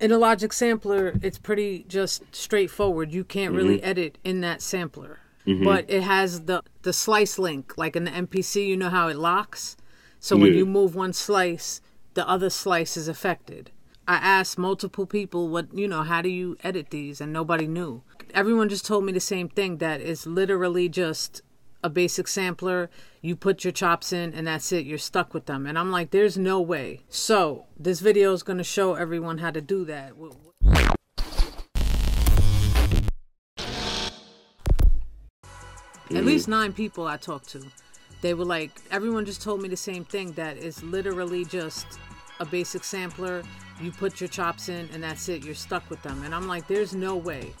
in a Logic sampler, it's pretty just straightforward. You can't really Mm-hmm. edit in that sampler, but it has the the slice link, like in the MPC. You know how it locks, so when you move one slice, the other slice is affected. I asked multiple people what you know, how do you edit these, and nobody knew. Everyone just told me the same thing that it's literally just a basic sampler. You put your chops in, and that's it. You're stuck with them. And I'm like, there's no way. So this video is going to show everyone how to do that. At least nine people I talked to, they were like, everyone just told me the same thing. That it's literally just a basic sampler. You put your chops in, and that's it. You're stuck with them. And I'm like, there's no way.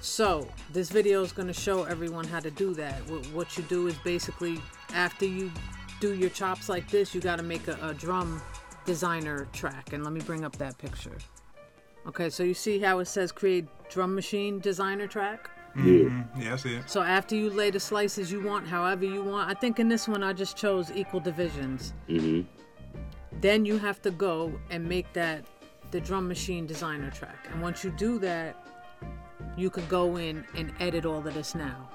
So this video is going to show everyone how to do that. What you do is basically after you do your chops like this, you got to make a, a drum designer track. And let me bring up that picture. Okay, so you see how it says create drum machine designer track? Yeah. Yeah, I see it. So after you lay the slices you want, however you want, I think in this one I just chose equal divisions. Mm-hmm. Then you have to go and make that the drum machine designer track. And once you do that, you could go in and edit all of this now.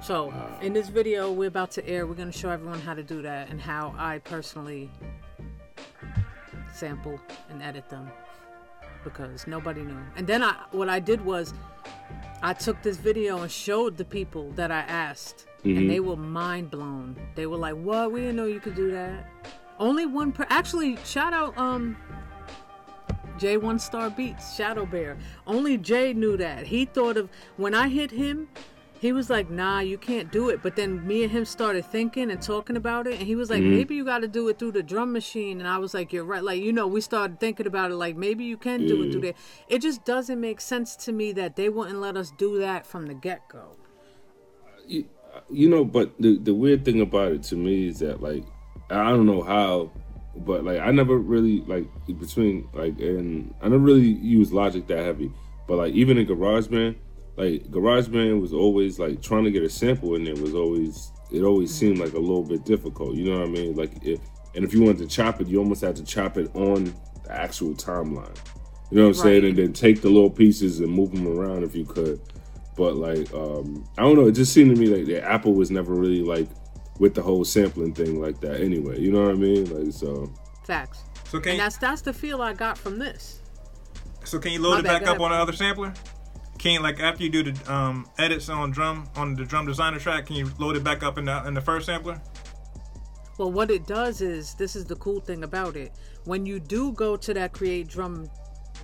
So in this video we're about to air, we're gonna show everyone how to do that and how I personally sample and edit them because nobody knew. And then I what I did was I took this video and showed the people that I asked, and they were mind blown. They were like, "What? We didn't know you could do that." Only one per actually shout out um J One Star Beats Shadow Bear. Only Jay knew that. He thought of when I hit him. He was like, "Nah, you can't do it." But then me and him started thinking and talking about it, and he was like, mm-hmm. "Maybe you got to do it through the drum machine." And I was like, "You're right." Like you know, we started thinking about it. Like maybe you can do it through mm. there. It just doesn't make sense to me that they wouldn't let us do that from the get go. you, you know, but the the weird thing about it to me is that like I don't know how, but like I never really like between like and I never really used Logic that heavy, but like even in GarageBand, like GarageBand was always like trying to get a sample in there was always it always seemed like a little bit difficult. You know what I mean? Like it, and if you wanted to chop it, you almost had to chop it on the actual timeline. You know what I'm saying? And then take the little pieces and move them around if you could. But like, um, I don't know. It just seemed to me like the Apple was never really like with the whole sampling thing like that. Anyway, you know what I mean? Like, so Facts. So can And you, that's that's the feel I got from this. so can you load My it bad, back up ahead. on the other sampler? Can you, like after you do the um, edits on drum on the drum designer track, can you load it back up in the in the first sampler? Well, what it does is this is the cool thing about it. When you do go to that create drum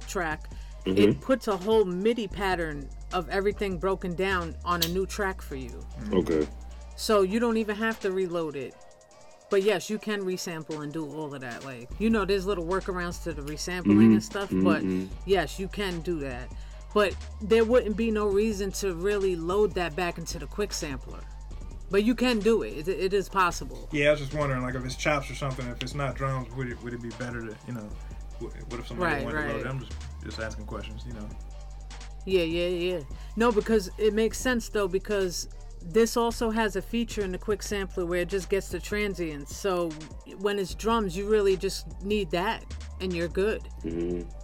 track, it puts a whole MIDI pattern of everything broken down on a new track for you. okay, So you don't even have to reload it. But yes, you can resample and do all of that. Like, you know, there's little workarounds to the resampling and mm-hmm. stuff, mm-hmm. but yes, you can do that. But there wouldn't be no reason to really load that back into the quick sampler. But you can do it. It, it is possible. Yeah, I was just wondering, like if it's chops or something, if it's not drums, would it would it be better to you know, what if somebody Right, wanted to load right. it? I'm just just asking questions, you know. Yeah, yeah, yeah. No, because it makes sense though, because this also has a feature in the quick sampler where it just gets the transients. So when it's drums, you really just need that and you're good.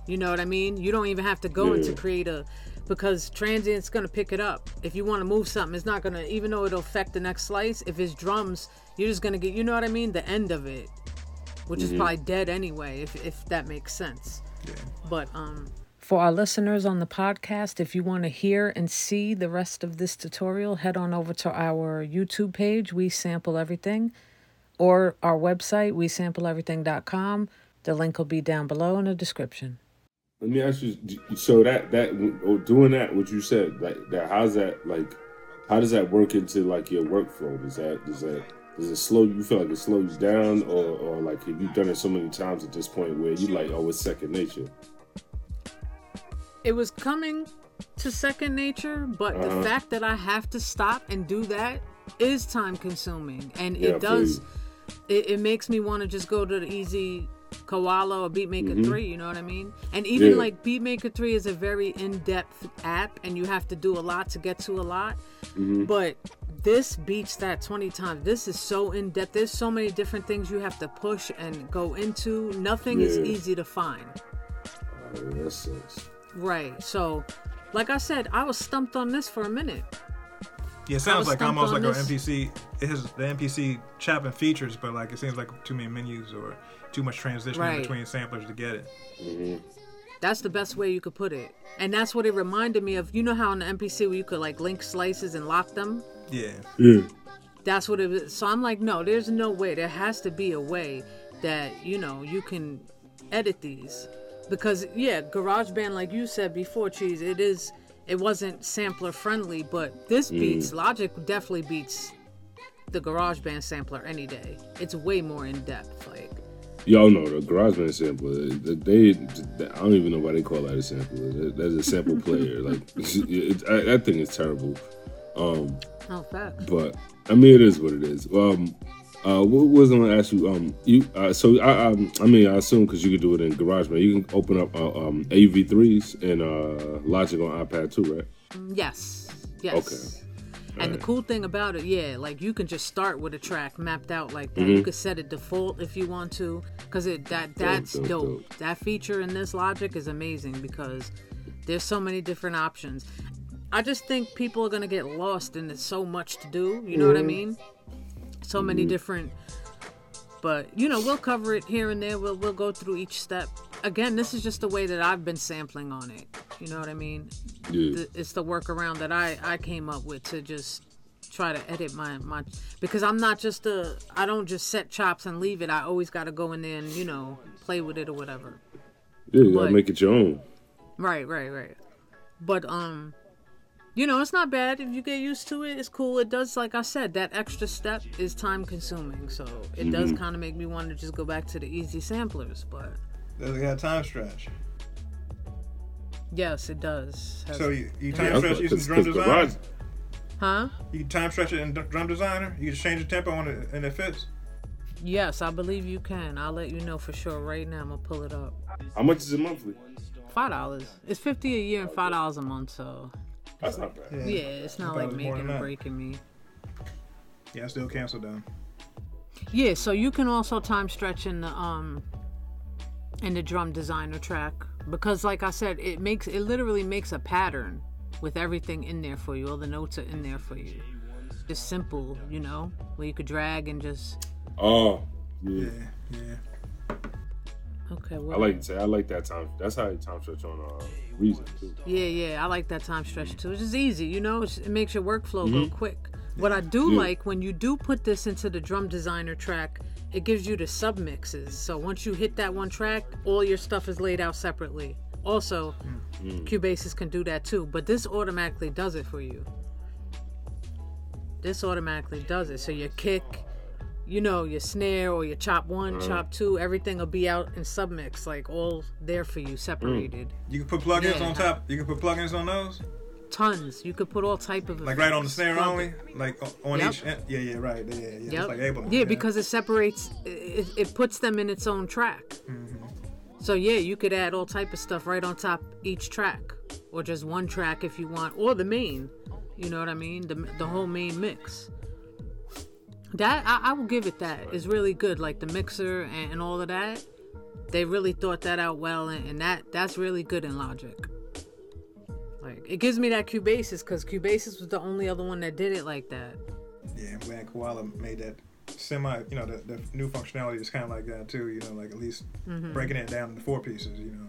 You know what I mean? You don't even have to go into create a because transient's gonna pick it up. If you want to move something, it's not gonna even though it'll affect the next slice. If it's drums, you're just gonna get you know what I mean, the end of it, which is probably dead anyway. If if that makes sense. Yeah. But um for our listeners on the podcast, if you want to hear and see the rest of this tutorial, head on over to our YouTube page, We Sample Everything, or our website, wesampleeverything.com. The link will be down below in the description. let me ask you. So that that or doing that, what you said, like that, how's that like? How does that work into like your workflow? Does that does that does it slow you feel like it slows you down, or or like have you done it so many times at this point where you like, oh, it's second nature? It was coming to second nature, but Uh-huh. the fact that I have to stop and do that is time consuming. And Yeah, it does, it, it makes me want to just go to the easy Koala or Beatmaker 3, you know what I mean? And even Mm-hmm. Yeah. like Beatmaker 3 is a very in depth app and you have to do a lot to get to a lot. Mm-hmm. But this beats that 20 times. This is so in depth. There's so many different things you have to push and go into. Nothing is easy to find. that sucks. Right. So, like I said, I was stumped on this for a minute. Yeah, it sounds like almost like this. an MPC. It has the MPC chopping features, but like it seems like too many menus or too much transitioning Right. between samplers to get it. Mm-hmm. That's the best way you could put it. And that's what it reminded me of. You know how in the MPC where you could like link slices and lock them? Yeah. Yeah. That's what it was. So I'm like, no, there's no way. There has to be a way that, you know, you can edit these. Because, yeah, GarageBand, like you said before, Cheese, it is, it wasn't sampler friendly, but this beats, Logic definitely beats the GarageBand sampler any day. It's way more in depth. Like, Y'all know the GarageBand sampler. They, they, I don't even know why they call that a sampler. That- That's a sample player. Like it, I, that thing is terrible. Um, oh, facts. but I mean, it is what it is. Um, uh, what was I going to ask you? Um, you uh, so I, um, I mean, I assume because you could do it in GarageBand, you can open up uh, um AV3s and uh, Logic on iPad too, right? Yes. Yes. Okay. And the cool thing about it, yeah, like you can just start with a track mapped out like that. Mm-hmm. You could set it default if you want to, because it that that's dope, dope, dope. That feature in this Logic is amazing because there's so many different options. I just think people are gonna get lost and there's so much to do. You know what I mean? So many different. But you know, we'll cover it here and there. We'll we'll go through each step. Again, this is just the way that I've been sampling on it. You know what I mean? Yeah. the, it's the workaround that I I came up with to just try to edit my my because I'm not just a I don't just set chops and leave it. I always got to go in there and you know play with it or whatever. Yeah, you gotta But- make it your own. Right, right, right. But um you know, it's not bad if you get used to it. It's cool. It does like I said, that extra step is time consuming. So it does mm-hmm. kind of make me want to just go back to the easy samplers, but Does it have time stretch? yes, it does. Has- So you, you time Yeah, stretch that's- using 'cause- drum 'cause designer? Garage, huh? You can time stretch it in D- drum designer. You can just change the tempo on it and it fits. Yes, I believe you can. I'll let you know for sure right now. I'm gonna pull it up. how much is it monthly? Five dollars. It's fifty a year and five dollars a month. So That's not bad. yeah, it's not like making than or breaking me. Yeah, I still cancel though. Yeah, so you can also time stretch in the um in the drum designer track because like I said, it makes it literally makes a pattern with everything in there for you. All the notes are in there for you. Just simple, you know, where you could drag and just Oh, yeah. Yeah, yeah. Okay. Well, I like to say I like that time. That's how time stretch on uh, Reason too. Yeah, yeah, I like that time stretch too. It's just easy, you know. It's, it makes your workflow go quick. What I do Yeah. like when you do put this into the drum designer track, it gives you the sub mixes. So once you hit that one track, all your stuff is laid out separately. Also, Cubasis can do that too, but this automatically does it for you. This automatically does it. So your kick, you know, your snare or your chop one, chop two, everything will be out in submix, like all there for you, separated. You can put plugins Yeah. on top. You can put plugins on those, Tons. You could put all type of like right on the snare plug- only, like on Yep. each. Yeah, yeah, right. Yeah, yeah. yeah. Yep. It's like Ableton. yeah, because it separates. It, it puts them in its own track. Mm-hmm. So yeah, you could add all type of stuff right on top each track, or just one track if you want, or the main. You know what I mean? The the whole main mix. That I, I will give it that. It's really good. Like the mixer and, and all of that. They really thought that out well, and, and that that's really good in Logic. Like it gives me that Cubasis because Cubasis was the only other one that did it like that. Yeah, I'm glad Koala made that semi. You know, the, the new functionality is kind of like that too. You know, like at least Mm-hmm. breaking it down into four pieces. You know.